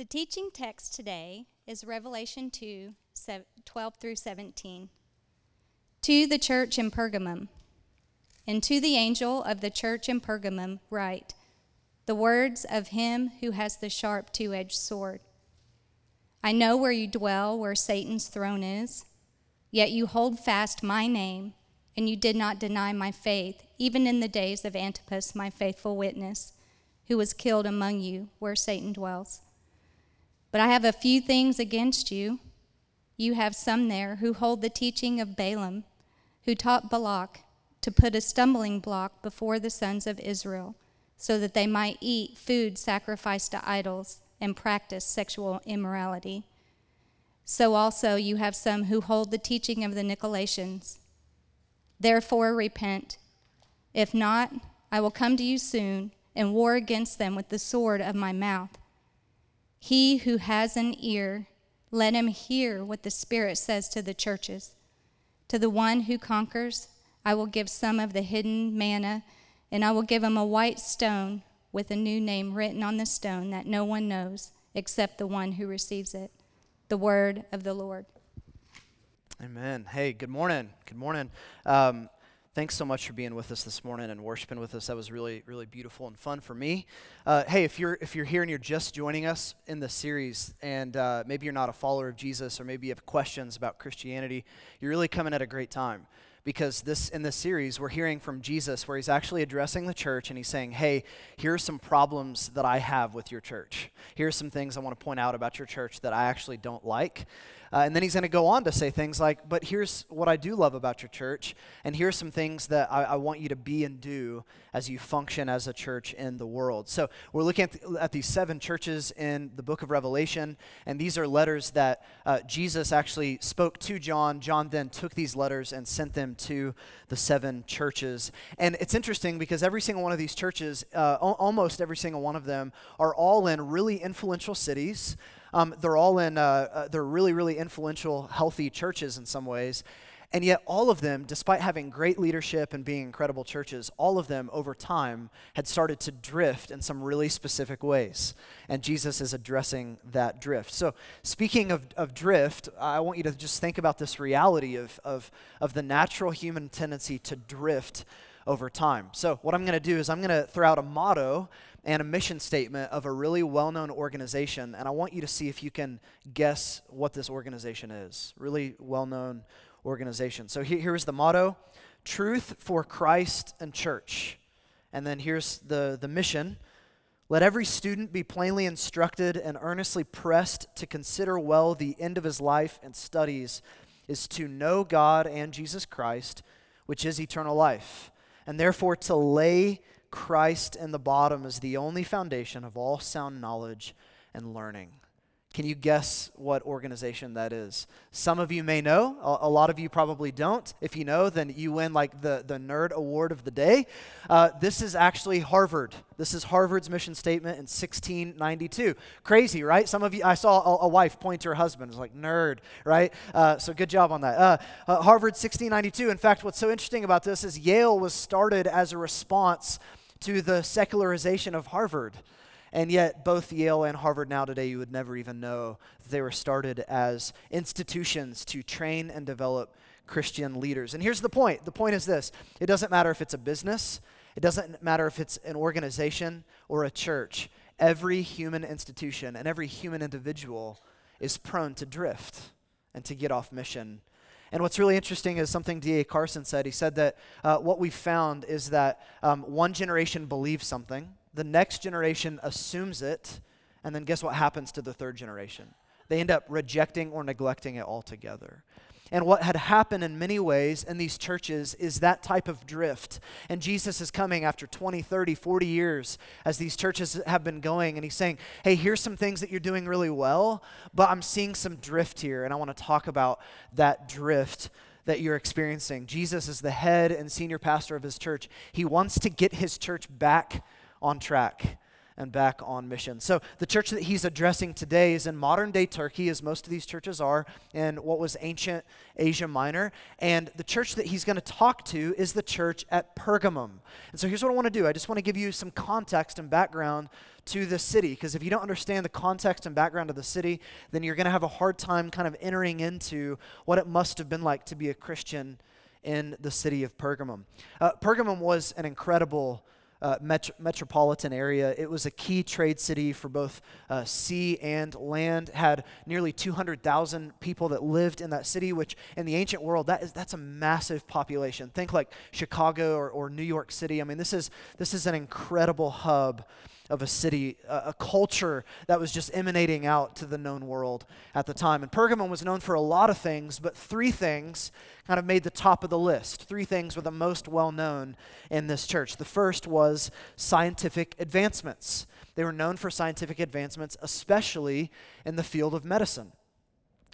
The teaching text today is Revelation 2 12 through 17. To the church in Pergamum, and to the angel of the church in Pergamum, write the words of him who has the sharp two edged sword. I know where you dwell, where Satan's throne is, yet you hold fast my name, and you did not deny my faith, even in the days of Antipas, my faithful witness, who was killed among you, where Satan dwells. But I have a few things against you. You have some there who hold the teaching of Balaam, who taught Balak to put a stumbling block before the sons of Israel, so that they might eat food sacrificed to idols and practice sexual immorality. So also you have some who hold the teaching of the Nicolaitans. Therefore repent. If not, I will come to you soon and war against them with the sword of my mouth. He who has an ear, let him hear what the Spirit says to the churches. To the one who conquers, I will give some of the hidden manna, and I will give him a white stone with a new name written on the stone that no one knows except the one who receives it. The word of the Lord. Amen. Hey, good morning. Good morning. Um, thanks so much for being with us this morning and worshiping with us. That was really, really beautiful and fun for me. Uh, hey, if you're if you're here and you're just joining us in the series, and uh, maybe you're not a follower of Jesus, or maybe you have questions about Christianity, you're really coming at a great time because this in this series we're hearing from Jesus where he's actually addressing the church and he's saying, "Hey, here are some problems that I have with your church. Here are some things I want to point out about your church that I actually don't like." Uh, and then he's going to go on to say things like, But here's what I do love about your church, and here's some things that I, I want you to be and do as you function as a church in the world. So we're looking at, at these seven churches in the book of Revelation, and these are letters that uh, Jesus actually spoke to John. John then took these letters and sent them to the seven churches. And it's interesting because every single one of these churches, uh, o- almost every single one of them, are all in really influential cities. Um, they're all in, uh, uh, they're really, really influential, healthy churches in some ways. And yet, all of them, despite having great leadership and being incredible churches, all of them over time had started to drift in some really specific ways. And Jesus is addressing that drift. So, speaking of, of drift, I want you to just think about this reality of, of, of the natural human tendency to drift over time. So, what I'm going to do is I'm going to throw out a motto and a mission statement of a really well known organization. And I want you to see if you can guess what this organization is. Really well known organization. So here, here's the motto Truth for Christ and Church. And then here's the, the mission. Let every student be plainly instructed and earnestly pressed to consider well the end of his life and studies is to know God and Jesus Christ, which is eternal life, and therefore to lay Christ in the bottom is the only foundation of all sound knowledge and learning. Can you guess what organization that is? Some of you may know, a, lot of you probably don't. If you know, then you win like the, the nerd award of the day. Uh, this is actually Harvard. This is Harvard's mission statement in 1692. Crazy, right? Some of you, I saw a, a wife point to her husband, it's like nerd, right? Uh, so good job on that. Uh, uh Harvard 1692. In fact, what's so interesting about this is Yale was started as a response to the secularization of Harvard. And yet, both Yale and Harvard now today, you would never even know they were started as institutions to train and develop Christian leaders. And here's the point the point is this it doesn't matter if it's a business, it doesn't matter if it's an organization or a church. Every human institution and every human individual is prone to drift and to get off mission and what's really interesting is something D.A. Carson said. He said that uh, what we found is that um, one generation believes something, the next generation assumes it, and then guess what happens to the third generation? They end up rejecting or neglecting it altogether. And what had happened in many ways in these churches is that type of drift. And Jesus is coming after 20, 30, 40 years as these churches have been going. And he's saying, hey, here's some things that you're doing really well, but I'm seeing some drift here. And I want to talk about that drift that you're experiencing. Jesus is the head and senior pastor of his church. He wants to get his church back on track. And back on mission. So, the church that he's addressing today is in modern day Turkey, as most of these churches are, in what was ancient Asia Minor. And the church that he's going to talk to is the church at Pergamum. And so, here's what I want to do I just want to give you some context and background to the city, because if you don't understand the context and background of the city, then you're going to have a hard time kind of entering into what it must have been like to be a Christian in the city of Pergamum. Uh, Pergamum was an incredible uh, met- metropolitan area. It was a key trade city for both uh, sea and land. Had nearly 200,000 people that lived in that city, which in the ancient world that is that's a massive population. Think like Chicago or, or New York City. I mean, this is this is an incredible hub of a city, a, a, culture that was just emanating out to the known world at the time. And Pergamum was known for a lot of things, but three things kind of made the top of the list. Three things were the most well known in this church. The first was scientific advancements. They were known for scientific advancements, especially in the field of medicine.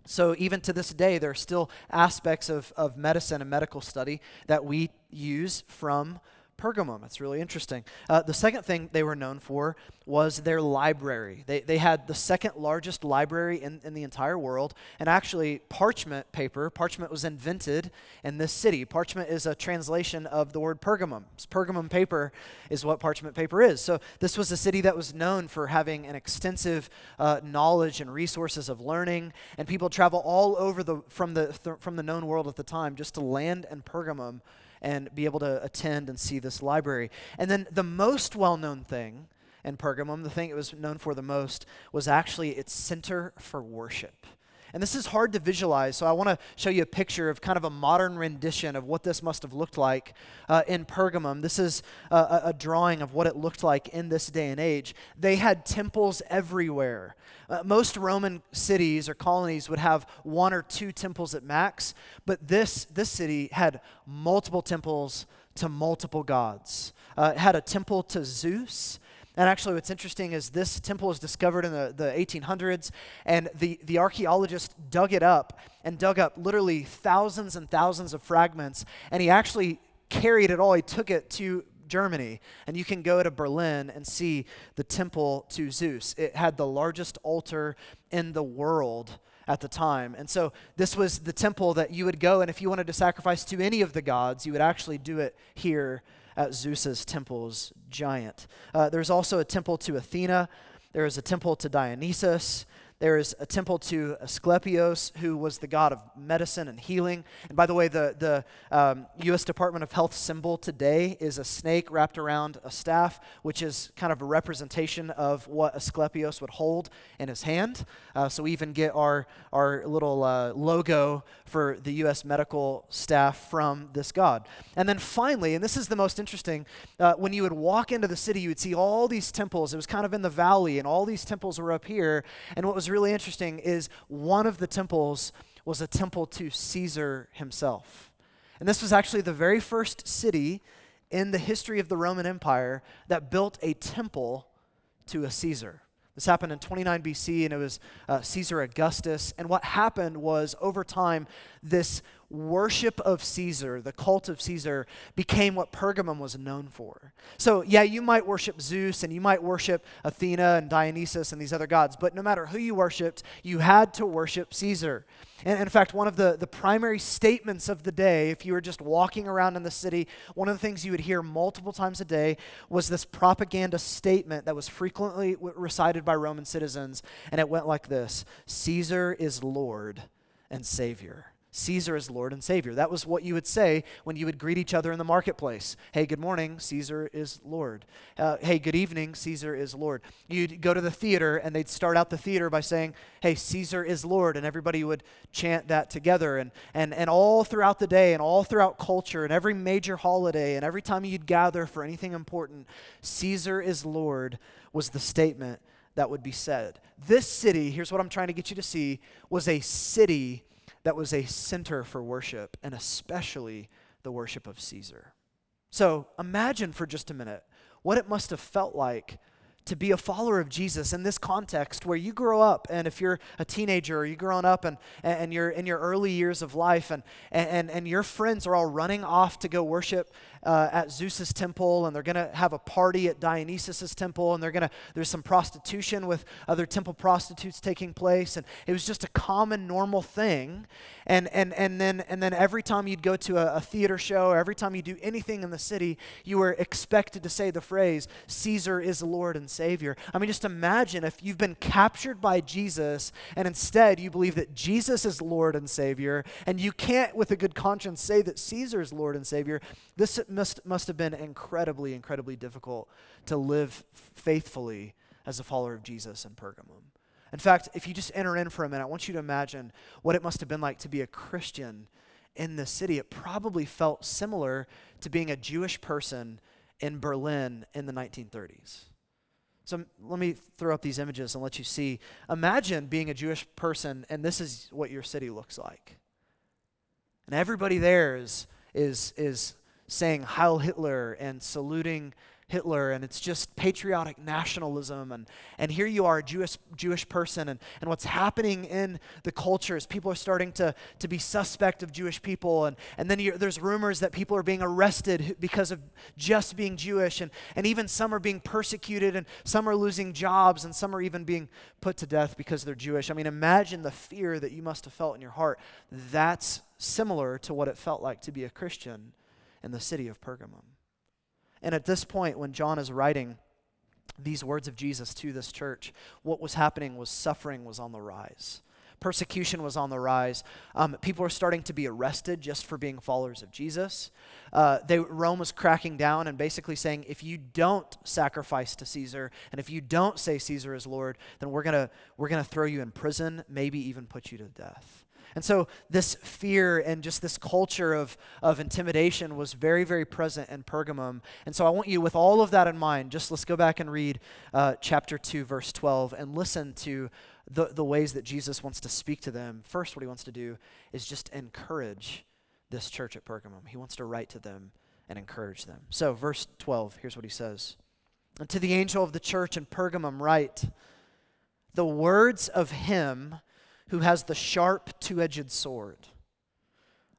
So, even to this day, there are still aspects of, of medicine and medical study that we use from Pergamum. It's really interesting. Uh, the second thing they were known for was their library. They, they had the second largest library in, in the entire world. And actually, parchment paper, parchment was invented in this city. Parchment is a translation of the word Pergamum. Pergamum paper is what parchment paper is. So, this was a city that was known for having an extensive uh, knowledge and resources of learning. And people travel all over the, from, the, th- from the known world at the time just to land in Pergamum and be able to attend and see this library. And then the most well known thing in Pergamum, the thing it was known for the most, was actually its center for worship. And this is hard to visualize, so I want to show you a picture of kind of a modern rendition of what this must have looked like uh, in Pergamum. This is a, a, drawing of what it looked like in this day and age. They had temples everywhere. Uh, most Roman cities or colonies would have one or two temples at max, but this, this city had multiple temples to multiple gods. Uh, it had a temple to Zeus. And actually, what's interesting is this temple was discovered in the, the 1800s, and the, the archaeologist dug it up and dug up literally thousands and thousands of fragments, and he actually carried it all. He took it to Germany, and you can go to Berlin and see the temple to Zeus. It had the largest altar in the world at the time. And so this was the temple that you would go, and if you wanted to sacrifice to any of the gods, you would actually do it here at Zeus's temple's giant. Uh, there's also a temple to Athena. There is a temple to Dionysus. There is a temple to Asclepius, who was the god of medicine and healing. And by the way, the, the um, U.S. Department of Health symbol today is a snake wrapped around a staff, which is kind of a representation of what Asclepius would hold in his hand. Uh, so we even get our, our little uh, logo for the U.S. medical staff from this god. And then finally, and this is the most interesting, uh, when you would walk into the city, you would see all these temples. It was kind of in the valley, and all these temples were up here. And what was was really interesting is one of the temples was a temple to Caesar himself. And this was actually the very first city in the history of the Roman Empire that built a temple to a Caesar. This happened in 29 BC, and it was uh, Caesar Augustus. And what happened was, over time, this worship of Caesar, the cult of Caesar, became what Pergamum was known for. So, yeah, you might worship Zeus and you might worship Athena and Dionysus and these other gods, but no matter who you worshiped, you had to worship Caesar. And in fact, one of the, the primary statements of the day, if you were just walking around in the city, one of the things you would hear multiple times a day was this propaganda statement that was frequently recited by Roman citizens, and it went like this Caesar is Lord and Savior. Caesar is Lord and Savior. That was what you would say when you would greet each other in the marketplace. Hey, good morning, Caesar is Lord. Uh, hey, good evening, Caesar is Lord. You'd go to the theater and they'd start out the theater by saying, Hey, Caesar is Lord, and everybody would chant that together. And, and, and all throughout the day and all throughout culture and every major holiday and every time you'd gather for anything important, Caesar is Lord was the statement that would be said. This city, here's what I'm trying to get you to see, was a city that was a center for worship, and especially the worship of Caesar. So imagine for just a minute what it must have felt like to be a follower of Jesus in this context where you grow up, and if you're a teenager or you're growing up and, and you're in your early years of life, and, and, and your friends are all running off to go worship uh, at Zeus's temple, and they're going to have a party at Dionysus's temple, and they're going to there's some prostitution with other temple prostitutes taking place, and it was just a common, normal thing. And and and then and then every time you'd go to a, a theater show, or every time you do anything in the city, you were expected to say the phrase, "Caesar is Lord and Savior." I mean, just imagine if you've been captured by Jesus, and instead you believe that Jesus is Lord and Savior, and you can't, with a good conscience, say that Caesar is Lord and Savior. This must, must have been incredibly, incredibly difficult to live faithfully as a follower of Jesus in Pergamum. In fact, if you just enter in for a minute, I want you to imagine what it must have been like to be a Christian in the city. It probably felt similar to being a Jewish person in Berlin in the 1930s. So let me throw up these images and let you see. Imagine being a Jewish person, and this is what your city looks like. And everybody there is, is, is saying Heil Hitler and saluting Hitler, and it's just patriotic nationalism. And, and here you are, a Jewish, Jewish person, and, and what's happening in the culture is people are starting to, to be suspect of Jewish people. And, and then there's rumors that people are being arrested because of just being Jewish, and, and even some are being persecuted, and some are losing jobs, and some are even being put to death because they're Jewish. I mean, imagine the fear that you must have felt in your heart. That's similar to what it felt like to be a Christian in the city of Pergamum. And at this point, when John is writing these words of Jesus to this church, what was happening was suffering was on the rise. Persecution was on the rise. Um, people were starting to be arrested just for being followers of Jesus. Uh, they, Rome was cracking down and basically saying, if you don't sacrifice to Caesar and if you don't say Caesar is Lord, then we're going we're going to throw you in prison, maybe even put you to death. And so, this fear and just this culture of, of intimidation was very, very present in Pergamum. And so, I want you, with all of that in mind, just let's go back and read uh, chapter 2, verse 12, and listen to the, the ways that Jesus wants to speak to them. First, what he wants to do is just encourage this church at Pergamum. He wants to write to them and encourage them. So, verse 12, here's what he says And to the angel of the church in Pergamum, write, the words of him who has the sharp two edged sword.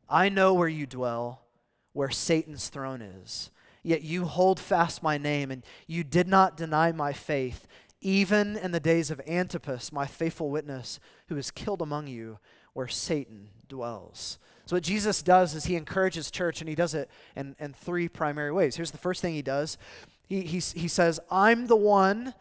I know where you dwell, where Satan's throne is. Yet you hold fast my name, and you did not deny my faith, even in the days of Antipas, my faithful witness, who was killed among you, where Satan dwells. So, what Jesus does is he encourages church, and he does it in, in three primary ways. Here's the first thing he does he, he, he says, I'm the one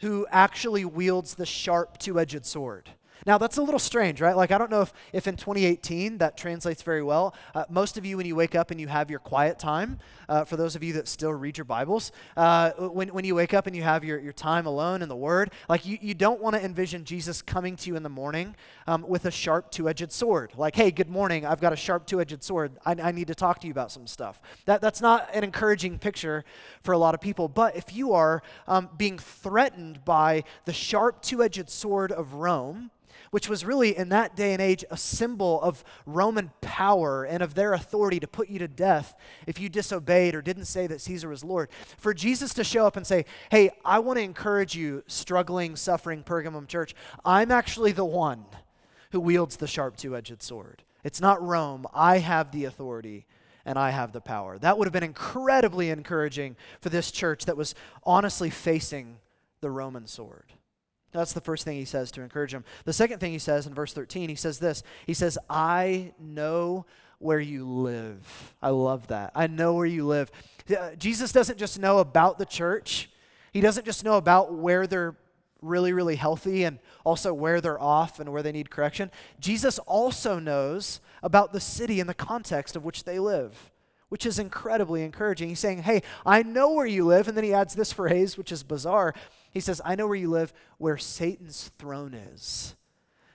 who actually wields the sharp two edged sword. Now, that's a little strange, right? Like, I don't know if, if in 2018 that translates very well. Uh, most of you, when you wake up and you have your quiet time, uh, for those of you that still read your Bibles, uh, when, when you wake up and you have your, your time alone in the Word, like, you, you don't want to envision Jesus coming to you in the morning um, with a sharp two edged sword. Like, hey, good morning, I've got a sharp two edged sword. I, I need to talk to you about some stuff. That, that's not an encouraging picture for a lot of people. But if you are um, being threatened by the sharp two edged sword of Rome, which was really in that day and age a symbol of Roman power and of their authority to put you to death if you disobeyed or didn't say that Caesar was Lord. For Jesus to show up and say, Hey, I want to encourage you, struggling, suffering Pergamum church, I'm actually the one who wields the sharp two edged sword. It's not Rome. I have the authority and I have the power. That would have been incredibly encouraging for this church that was honestly facing the Roman sword. That's the first thing he says to encourage him. The second thing he says in verse 13, he says this He says, I know where you live. I love that. I know where you live. Jesus doesn't just know about the church, he doesn't just know about where they're really, really healthy and also where they're off and where they need correction. Jesus also knows about the city and the context of which they live which is incredibly encouraging. He's saying, Hey, I know where you live. And then he adds this phrase, which is bizarre. He says, I know where you live, where Satan's throne is.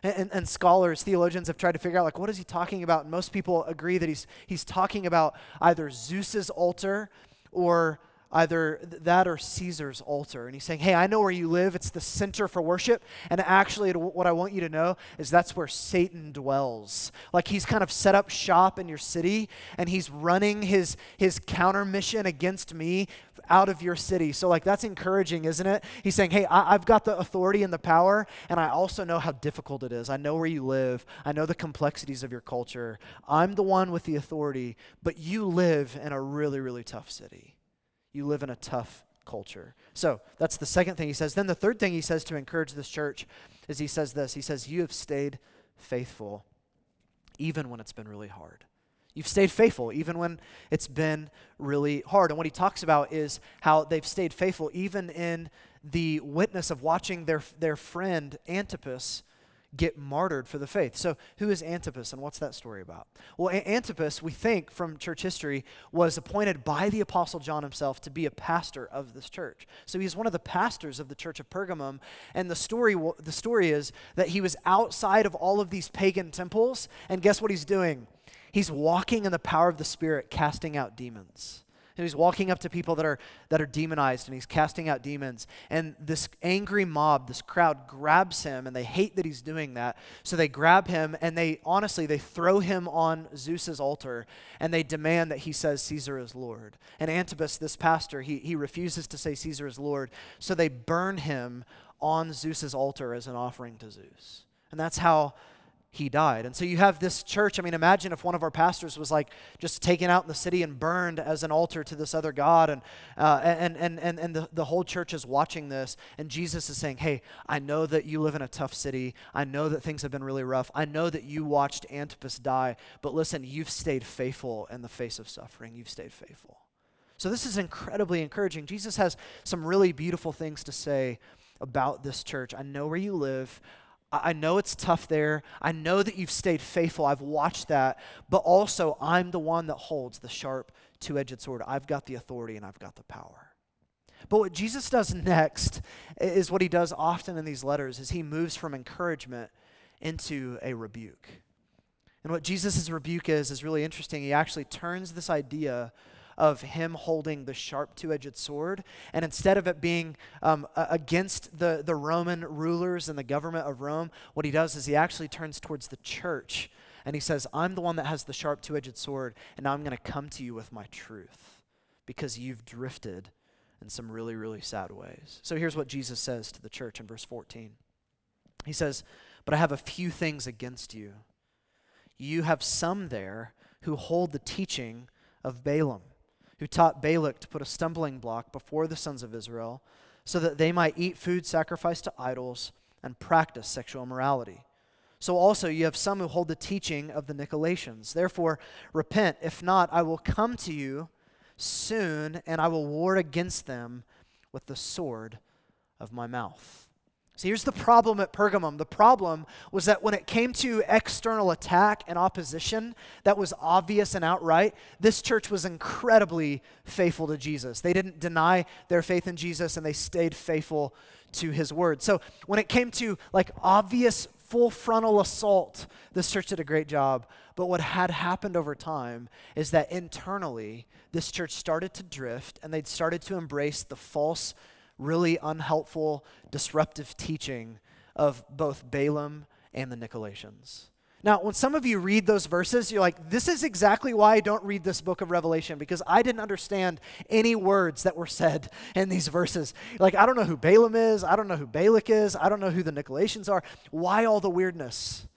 And, and, and, scholars, theologians have tried to figure out, like, what is he talking about? And most people agree that he's, he's talking about either Zeus's altar or either that or Caesar's altar. And he's saying, Hey, I know where you live. It's the center for worship. And actually, what I want you to know is that's where Satan dwells. Like he's kind of set up shop in your city and he's running his, his counter mission against me out of your city. So, like, that's encouraging, isn't it? He's saying, Hey, I, have got the authority and the power, and I also know how difficult it is. I know where you live, I know the complexities of your culture. I'm the one with the authority, but you live in a really, really tough city. You live in a tough culture. So, that's the second thing he says. Then, the third thing he says to encourage this church is he says this He says, You have stayed faithful, even when it's been really hard. You've stayed faithful even when it's been really hard. And what he talks about is how they've stayed faithful even in the witness of watching their, their friend Antipas get martyred for the faith. So, who is Antipas and what's that story about? Well, a- Antipas, we think from church history, was appointed by the Apostle John himself to be a pastor of this church. So, he's one of the pastors of the church of Pergamum. And the story, the story is that he was outside of all of these pagan temples. And guess what he's doing? He's walking in the power of the Spirit, casting out demons. And he's walking up to people that are, that are demonized and he's casting out demons. And this angry mob, this crowd grabs him and they hate that he's doing that. So they grab him and they honestly, they throw him on Zeus's altar and they demand that he says Caesar is Lord. And Antipas, this pastor, he, he refuses to say Caesar is Lord. So they burn him on Zeus's altar as an offering to Zeus. And that's how he died. And so you have this church. I mean, imagine if one of our pastors was like just taken out in the city and burned as an altar to this other God, and, uh, and, and, and, and the, the whole church is watching this, and Jesus is saying, Hey, I know that you live in a tough city. I know that things have been really rough. I know that you watched Antipas die, but listen, you've stayed faithful in the face of suffering. You've stayed faithful. So this is incredibly encouraging. Jesus has some really beautiful things to say about this church. I know where you live. I know it's tough there. I know that you've stayed faithful. I've watched that. But also, I'm the one that holds the sharp, two edged sword. I've got the authority and I've got the power. But what Jesus does next is what he does often in these letters is he moves from encouragement into a rebuke. And what Jesus' rebuke is is really interesting. He actually turns this idea of him holding the sharp two edged sword. And instead of it being um, against the, the Roman rulers and the government of Rome, what he does is he actually turns towards the church and he says, I'm the one that has the sharp two edged sword, and now I'm going to come to you with my truth because you've drifted in some really, really sad ways. So here's what Jesus says to the church in verse 14 He says, But I have a few things against you. You have some there who hold the teaching of Balaam who taught Balak to put a stumbling block before the sons of Israel so that they might eat food sacrificed to idols and practice sexual immorality. So also you have some who hold the teaching of the Nicolaitans. Therefore, repent. If not, I will come to you soon, and I will war against them with the sword of my mouth. See, here's the problem at Pergamum. The problem was that when it came to external attack and opposition that was obvious and outright, this church was incredibly faithful to Jesus. They didn't deny their faith in Jesus and they stayed faithful to his word. So when it came to like obvious full frontal assault, this church did a great job. But what had happened over time is that internally, this church started to drift and they'd started to embrace the false really unhelpful, disruptive teaching of both Balaam and the Nicolaitans. Now, when some of you read those verses, you're like, this is exactly why I don't read this book of Revelation, because I didn't understand any words that were said in these verses. Like, I don't know who Balaam is. I don't know who Balak is. I don't know who the Nicolaitans are. Why all the weirdness?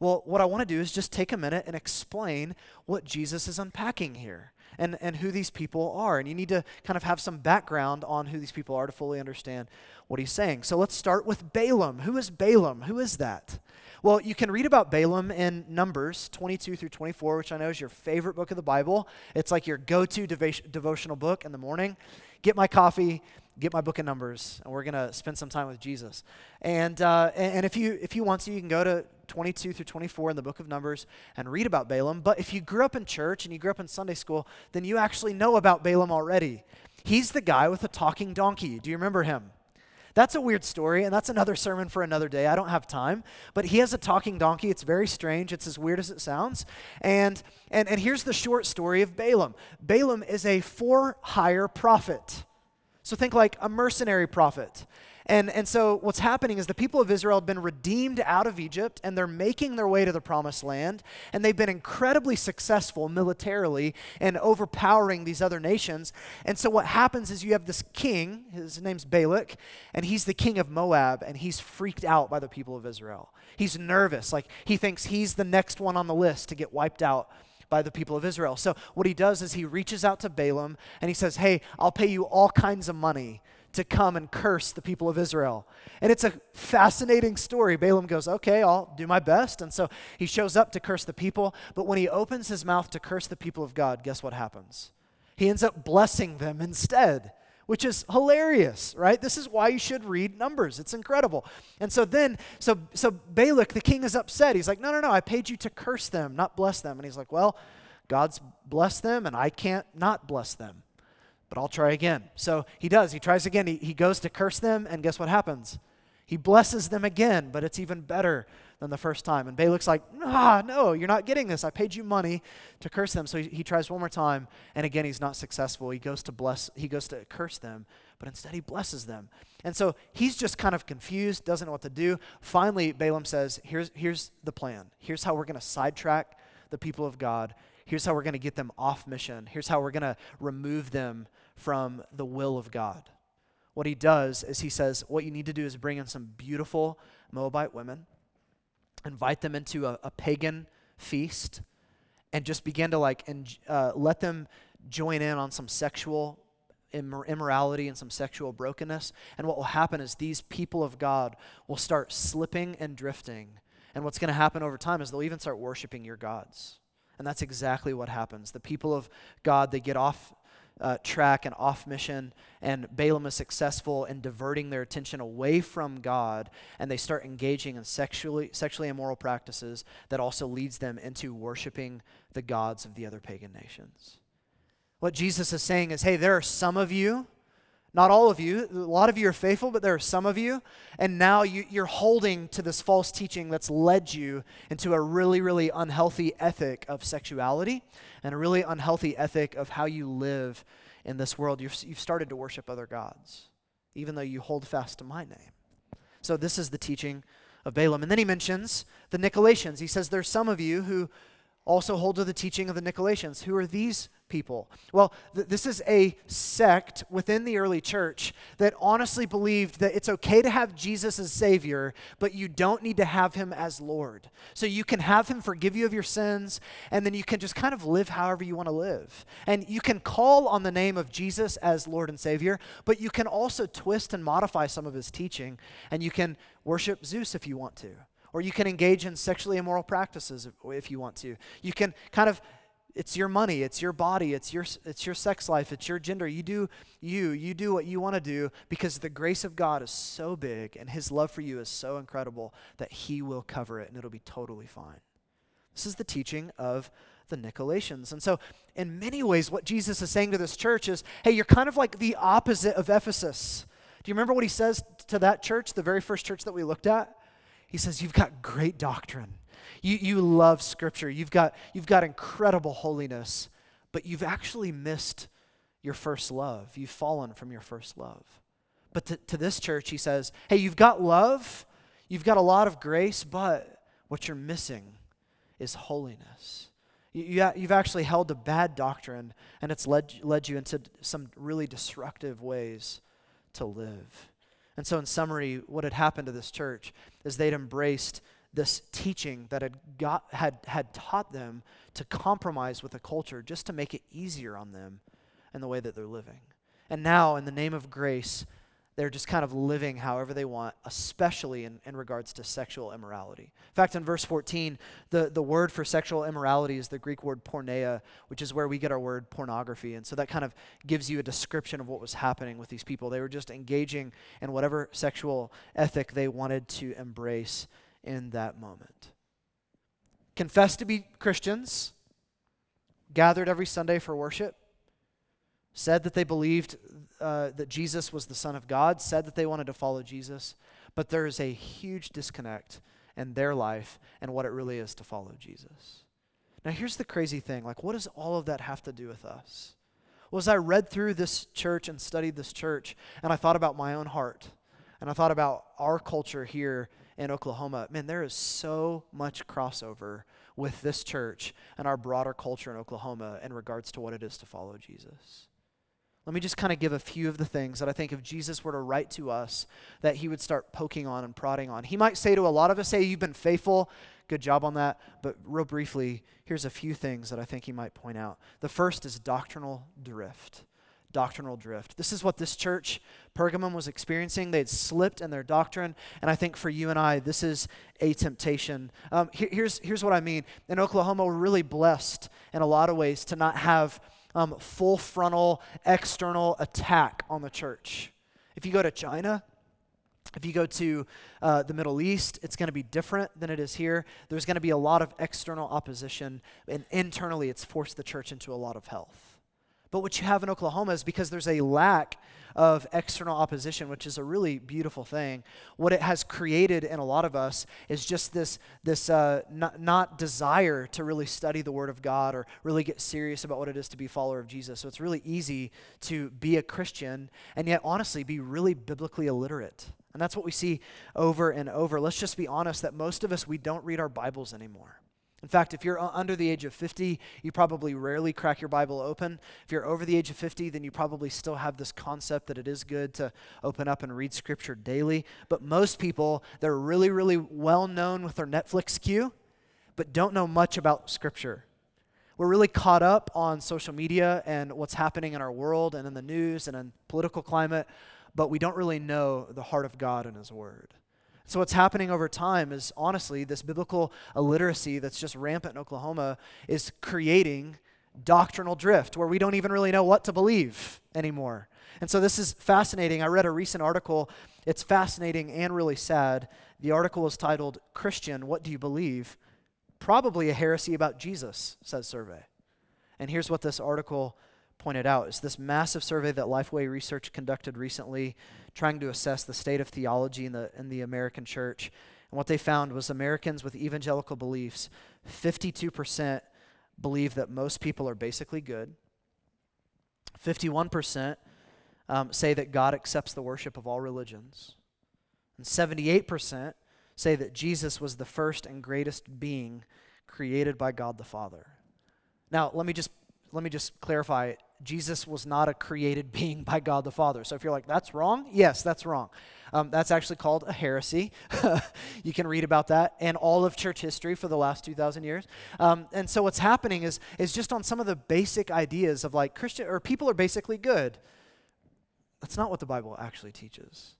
Well, what I want to do is just take a minute and explain what Jesus is unpacking here and, and who these people are. And you need to kind of have some background on who these people are to fully understand what he's saying. So let's start with Balaam. Who is Balaam? Who is that? Well, you can read about Balaam in Numbers 22 through 24, which I know is your favorite book of the Bible. It's like your go to devotional book in the morning. Get my coffee, get my book of Numbers, and we're going to spend some time with Jesus. And, uh, and if, you, if you want to, you can go to 22 through 24 in the book of Numbers and read about Balaam. But if you grew up in church and you grew up in Sunday school, then you actually know about Balaam already. He's the guy with the talking donkey. Do you remember him? That's a weird story, and that's another sermon for another day. I don't have time. But he has a talking donkey. It's very strange. It's as weird as it sounds. And, and, and here's the short story of Balaam Balaam is a for hire prophet. So think like a mercenary prophet. And, and so what's happening is the people of Israel have been redeemed out of Egypt and they're making their way to the promised land. And they've been incredibly successful militarily and overpowering these other nations. And so what happens is you have this king, his name's Balak, and he's the king of Moab, and he's freaked out by the people of Israel. He's nervous. Like he thinks he's the next one on the list to get wiped out by the people of Israel. So what he does is he reaches out to Balaam and he says, Hey, I'll pay you all kinds of money to come and curse the people of Israel. And it's a fascinating story. Balaam goes, Okay, I'll do my best. And so he shows up to curse the people. But when he opens his mouth to curse the people of God, guess what happens? He ends up blessing them instead. Which is hilarious, right? This is why you should read Numbers. It's incredible. And so then, so so Balak, the king, is upset. He's like, No, no, no, I paid you to curse them, not bless them. And he's like, Well, God's blessed them, and I can't not bless them but I'll try again. So he does. He tries again. He, he goes to curse them, and guess what happens? He blesses them again, but it's even better than the first time. And Balak's like, ah, no, you're not getting this. I paid you money to curse them. So he, he tries one more time, and again, he's not successful. He goes to bless, he goes to curse them, but instead he blesses them. And so he's just kind of confused, doesn't know what to do. Finally, Balaam says, here's, here's the plan. Here's how we're going to sidetrack the people of God. Here's how we're going to get them off mission. Here's how we're going to remove them from the will of God. What he does is he says, What you need to do is bring in some beautiful Moabite women, invite them into a, a pagan feast, and just begin to like and, uh, let them join in on some sexual immorality and some sexual brokenness. And what will happen is these people of God will start slipping and drifting. And what's going to happen over time is they'll even start worshiping your gods. And that's exactly what happens. The people of God, they get off uh, track and off mission, and Balaam is successful in diverting their attention away from God, and they start engaging in sexually, sexually immoral practices that also leads them into worshiping the gods of the other pagan nations. What Jesus is saying is hey, there are some of you not all of you. A lot of you are faithful, but there are some of you. And now you, you're holding to this false teaching that's led you into a really, really unhealthy ethic of sexuality and a really unhealthy ethic of how you live in this world. You've, you've started to worship other gods, even though you hold fast to my name. So, this is the teaching of Balaam. And then he mentions the Nicolaitans. He says, There's some of you who also hold to the teaching of the Nicolaitans. Who are these people? Well, th- this is a sect within the early church that honestly believed that it's okay to have Jesus as Savior, but you don't need to have Him as Lord. So you can have Him forgive you of your sins, and then you can just kind of live however you want to live. And you can call on the name of Jesus as Lord and Savior, but you can also twist and modify some of His teaching, and you can worship Zeus if you want to or you can engage in sexually immoral practices if, if you want to. You can kind of it's your money, it's your body, it's your it's your sex life, it's your gender. You do you, you do what you want to do because the grace of God is so big and his love for you is so incredible that he will cover it and it'll be totally fine. This is the teaching of the Nicolaitans. And so, in many ways, what Jesus is saying to this church is hey, you're kind of like the opposite of Ephesus. Do you remember what he says to that church, the very first church that we looked at? He says, You've got great doctrine. You, you love Scripture. You've got, you've got incredible holiness, but you've actually missed your first love. You've fallen from your first love. But to, to this church, he says, Hey, you've got love, you've got a lot of grace, but what you're missing is holiness. You, have actually held a bad doctrine, and it's led, led you into some really destructive ways to live. And so, in summary, what had happened to this church is they'd embraced this teaching that had, got, had, had taught them to compromise with the culture just to make it easier on them and the way that they're living. And now, in the name of grace, they're just kind of living however they want, especially in, in regards to sexual immorality. In fact, in verse 14, the, the word for sexual immorality is the Greek word porneia, which is where we get our word pornography. And so that kind of gives you a description of what was happening with these people. They were just engaging in whatever sexual ethic they wanted to embrace in that moment. Confessed to be Christians, gathered every Sunday for worship, said that they believed uh, that Jesus was the Son of God, said that they wanted to follow Jesus, but there is a huge disconnect in their life and what it really is to follow Jesus. Now, here's the crazy thing like, what does all of that have to do with us? Well, as I read through this church and studied this church, and I thought about my own heart, and I thought about our culture here in Oklahoma, man, there is so much crossover with this church and our broader culture in Oklahoma in regards to what it is to follow Jesus. Let me just kind of give a few of the things that I think if Jesus were to write to us, that he would start poking on and prodding on. He might say to a lot of us, Hey, you've been faithful. Good job on that. But real briefly, here's a few things that I think he might point out. The first is doctrinal drift. Doctrinal drift. This is what this church, Pergamum, was experiencing. They had slipped in their doctrine. And I think for you and I, this is a temptation. Um, here, here's, here's what I mean. In Oklahoma, we're really blessed in a lot of ways to not have um, full frontal external attack on the church. If you go to China, if you go to uh, the Middle East, it's going to be different than it is here. There's going to be a lot of external opposition, and internally, it's forced the church into a lot of health. But what you have in Oklahoma is because there's a lack of external opposition, which is a really beautiful thing. What it has created in a lot of us is just this, this uh, not, not desire to really study the Word of God or really get serious about what it is to be a follower of Jesus. So it's really easy to be a Christian and yet, honestly, be really biblically illiterate. And that's what we see over and over. Let's just be honest that most of us, we don't read our Bibles anymore. In fact, if you're under the age of 50, you probably rarely crack your Bible open. If you're over the age of 50, then you probably still have this concept that it is good to open up and read Scripture daily. But most people, they're really, really well known with their Netflix queue, but don't know much about Scripture. We're really caught up on social media and what's happening in our world and in the news and in political climate, but we don't really know the heart of God and His Word. So, what's happening over time is honestly, this biblical illiteracy that's just rampant in Oklahoma is creating doctrinal drift where we don't even really know what to believe anymore. And so, this is fascinating. I read a recent article. It's fascinating and really sad. The article is titled, Christian, What Do You Believe? Probably a heresy about Jesus, says survey. And here's what this article pointed out is this massive survey that Lifeway Research conducted recently, trying to assess the state of theology in the, in the American church. And what they found was Americans with evangelical beliefs, 52% believe that most people are basically good, 51% um, say that God accepts the worship of all religions, and 78% say that Jesus was the first and greatest being created by God the Father. Now, let me just let me just clarify Jesus was not a created being by God the Father. So if you're like, that's wrong, yes, that's wrong. Um, that's actually called a heresy. you can read about that and all of church history for the last 2,000 years. Um, and so what's happening is, is just on some of the basic ideas of like Christian, or people are basically good. That's not what the Bible actually teaches.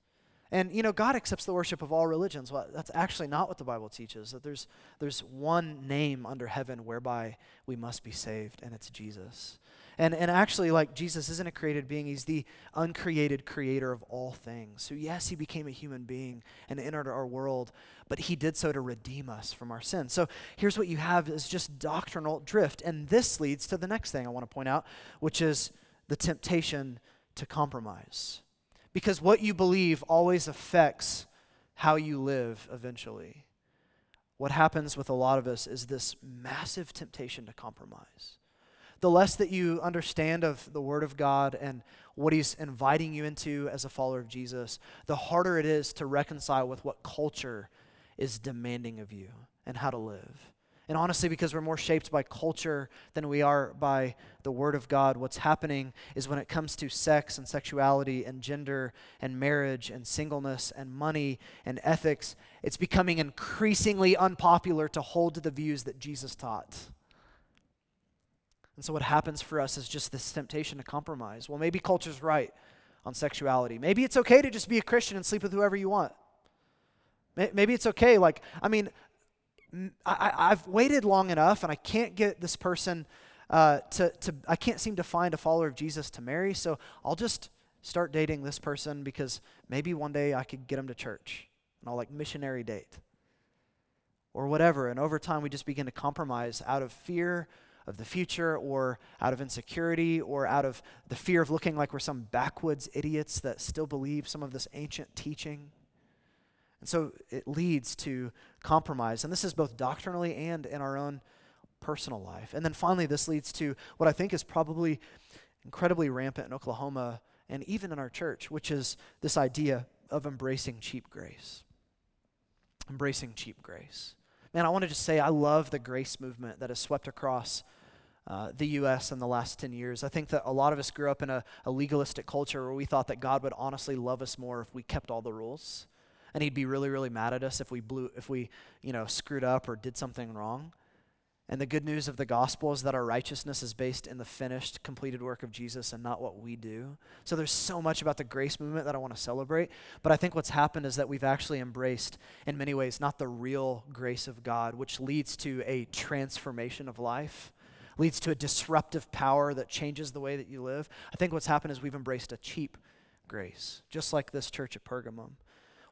And you know, God accepts the worship of all religions. Well, that's actually not what the Bible teaches. That there's there's one name under heaven whereby we must be saved, and it's Jesus. And and actually, like Jesus isn't a created being; he's the uncreated creator of all things. So yes, he became a human being and entered our world, but he did so to redeem us from our sins. So here's what you have is just doctrinal drift, and this leads to the next thing I want to point out, which is the temptation to compromise because what you believe always affects how you live eventually. What happens with a lot of us is this massive temptation to compromise. The less that you understand of the Word of God and what He's inviting you into as a follower of Jesus, the harder it is to reconcile with what culture is demanding of you and how to live. And honestly, because we're more shaped by culture than we are by the Word of God, what's happening is when it comes to sex and sexuality and gender and marriage and singleness and money and ethics, it's becoming increasingly unpopular to hold to the views that Jesus taught. And so, what happens for us is just this temptation to compromise. Well, maybe culture's right on sexuality. Maybe it's okay to just be a Christian and sleep with whoever you want. Maybe it's okay. Like, I mean, I, have waited long enough and I can't get this person uh, to, to, I can't seem to find a follower of Jesus to marry, so I'll just start dating this person because maybe one day I could get them to church and I'll like missionary date or whatever. And over time, we just begin to compromise out of fear of the future or out of insecurity or out of the fear of looking like we're some backwoods idiots that still believe some of this ancient teaching. And so it leads to compromise. And this is both doctrinally and in our own personal life. And then finally, this leads to what I think is probably incredibly rampant in Oklahoma and even in our church, which is this idea of embracing cheap grace. Embracing cheap grace. Man, I want to just say I love the grace movement that has swept across uh, the U.S. in the last 10 years. I think that a lot of us grew up in a, a legalistic culture where we thought that God would honestly love us more if we kept all the rules and he'd be really really mad at us if we blew if we you know screwed up or did something wrong. And the good news of the gospel is that our righteousness is based in the finished completed work of jesus and not what we do. So there's so much about the grace movement that i want to celebrate but i think what's happened is that we've actually embraced in many ways not the real grace of god which leads to a transformation of life leads to a disruptive power that changes the way that you live. I think what's happened is we've embraced a cheap grace just like this church at pergamum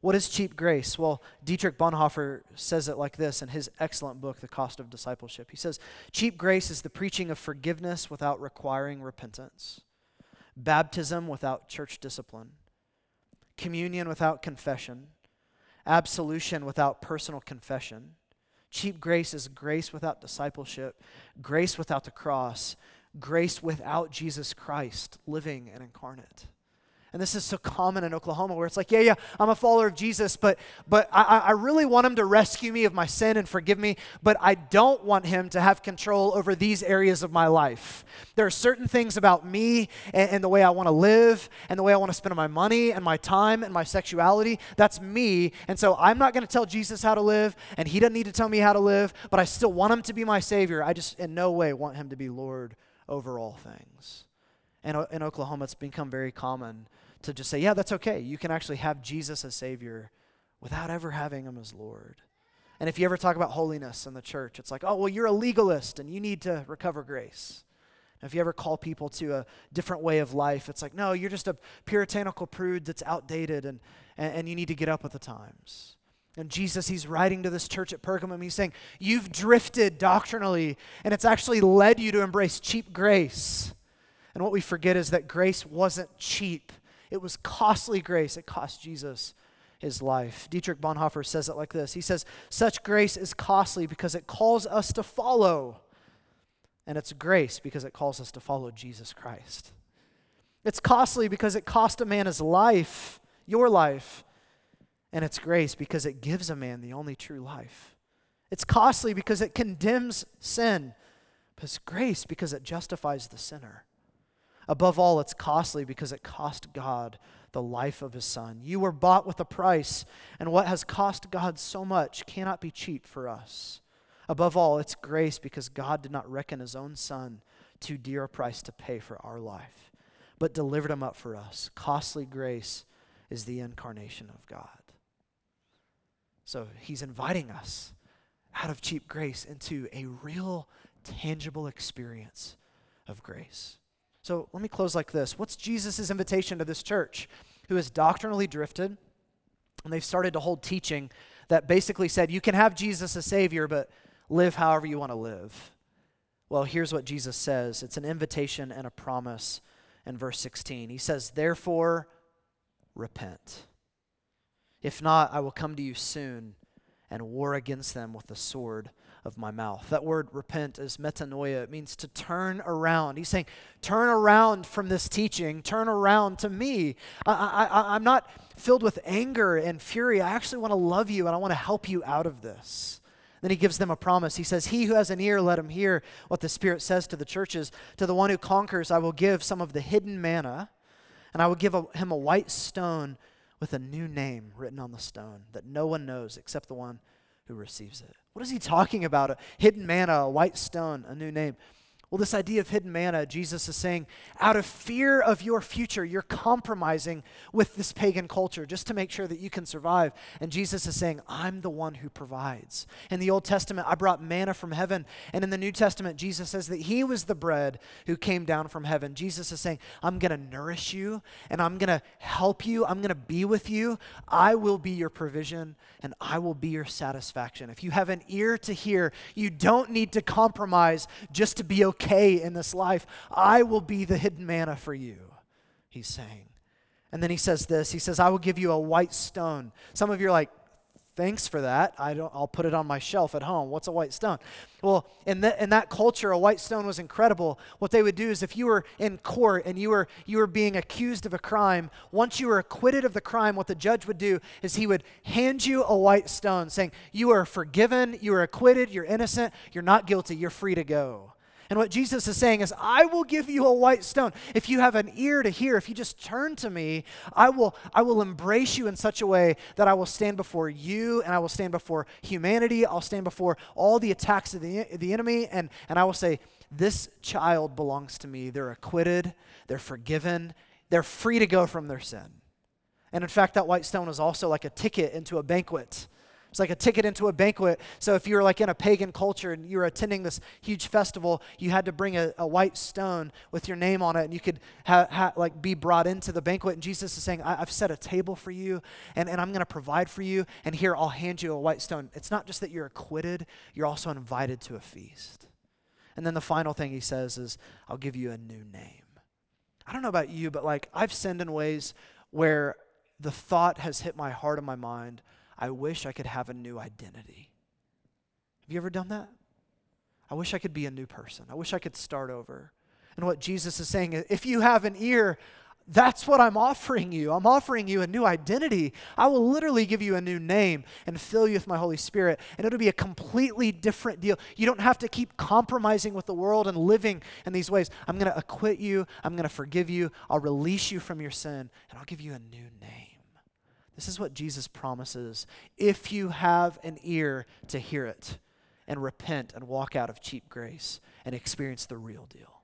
what is cheap grace? Well, Dietrich Bonhoeffer says it like this in his excellent book, The Cost of Discipleship. He says, Cheap grace is the preaching of forgiveness without requiring repentance, baptism without church discipline, communion without confession, absolution without personal confession. Cheap grace is grace without discipleship, grace without the cross, grace without Jesus Christ living and incarnate. And this is so common in Oklahoma where it's like, yeah, yeah, I'm a follower of Jesus, but, but I, I really want him to rescue me of my sin and forgive me, but I don't want him to have control over these areas of my life. There are certain things about me and, and the way I want to live and the way I want to spend my money and my time and my sexuality. That's me. And so I'm not going to tell Jesus how to live, and he doesn't need to tell me how to live, but I still want him to be my Savior. I just in no way want him to be Lord over all things. And in Oklahoma, it's become very common to just say, yeah, that's okay. You can actually have Jesus as Savior without ever having Him as Lord. And if you ever talk about holiness in the church, it's like, oh, well, you're a legalist and you need to recover grace. And if you ever call people to a different way of life, it's like, no, you're just a puritanical prude that's outdated and, and, and you need to get up with the times. And Jesus, he's writing to this church at Pergamum. He's saying, You've drifted doctrinally, and it's actually led you to embrace cheap grace. And what we forget is that grace wasn't cheap, it was costly grace. It cost Jesus his life. Dietrich Bonhoeffer says it like this He says, Such grace is costly because it calls us to follow, and it's grace because it calls us to follow Jesus Christ. It's costly because it cost a man his life, your life, and it's grace because it gives a man the only true life. It's costly because it condemns sin, but it's grace because it justifies the sinner. Above all, it's costly because it cost God the life of his son. You were bought with a price, and what has cost God so much cannot be cheap for us. Above all, it's grace because God did not reckon his own son too dear a price to pay for our life, but delivered him up for us. Costly grace is the incarnation of God. So he's inviting us out of cheap grace into a real, tangible experience of grace. So let me close like this What's Jesus' invitation to this church who has doctrinally drifted? And they've started to hold teaching that basically said, you can have Jesus as Savior, but live however you want to live. Well, here's what Jesus says it's an invitation and a promise in verse 16. He says, Therefore, repent. If not, I will come to you soon and war against them with the sword of my mouth. That word repent is metanoia. It means to turn around. He's saying, turn around from this teaching, turn around to me. I, I, I'm not filled with anger and fury. I actually want to love you and I want to help you out of this. Then he gives them a promise. He says, He who has an ear, let him hear what the Spirit says to the churches. To the one who conquers, I will give some of the hidden manna, and I will give a, him a white stone with a new name written on the stone that no one knows except the one who receives it. What is he talking about? A hidden manna, a white stone, a new name. Well, this idea of hidden manna, Jesus is saying, out of fear of your future, you're compromising with this pagan culture just to make sure that you can survive. And Jesus is saying, I'm the one who provides. In the Old Testament, I brought manna from heaven. And in the New Testament, Jesus says that he was the bread who came down from heaven. Jesus is saying, I'm going to nourish you and I'm going to help you. I'm going to be with you. I will be your provision and I will be your satisfaction. If you have an ear to hear, you don't need to compromise just to be okay okay in this life. I will be the hidden manna for you, he's saying. And then he says this He says, I will give you a white stone. Some of you are like, thanks for that. I don't, I'll put it on my shelf at home. What's a white stone? Well, in, the, in that culture, a white stone was incredible. What they would do is if you were in court and you were, you were being accused of a crime, once you were acquitted of the crime, what the judge would do is he would hand you a white stone saying, You are forgiven, you are acquitted, you're innocent, you're not guilty, you're free to go. And what Jesus is saying is, I will give you a white stone. If you have an ear to hear, if you just turn to me, I will, I will embrace you in such a way that I will stand before you and I will stand before humanity. I'll stand before all the attacks of the, the enemy and, and I will say, This child belongs to me. They're acquitted, they're forgiven, they're free to go from their sin. And in fact, that white stone is also like a ticket into a banquet. It's like a ticket into a banquet. So if you were like in a pagan culture and you were attending this huge festival, you had to bring a, a white stone with your name on it, and you could ha, ha, like be brought into the banquet. And Jesus is saying, I, have set a table for you, and, and I'm going to provide for you. And here I'll hand you a white stone. It's not just that you're acquitted; you're also invited to a feast. And then the final thing he says is, I'll give you a new name. I don't know about you, but like I've sinned in ways where the thought has hit my heart and my mind I wish I could have a new identity. Have you ever done that? I wish I could be a new person. I wish I could start over. And what Jesus is saying is if you have an ear, that's what I'm offering you. I'm offering you a new identity. I will literally give you a new name and fill you with my Holy Spirit. And it'll be a completely different deal. You don't have to keep compromising with the world and living in these ways. I'm going to acquit you. I'm going to forgive you. I'll release you from your sin. And I'll give you a new name. This is what Jesus promises if you have an ear to hear it and repent and walk out of cheap grace and experience the real deal.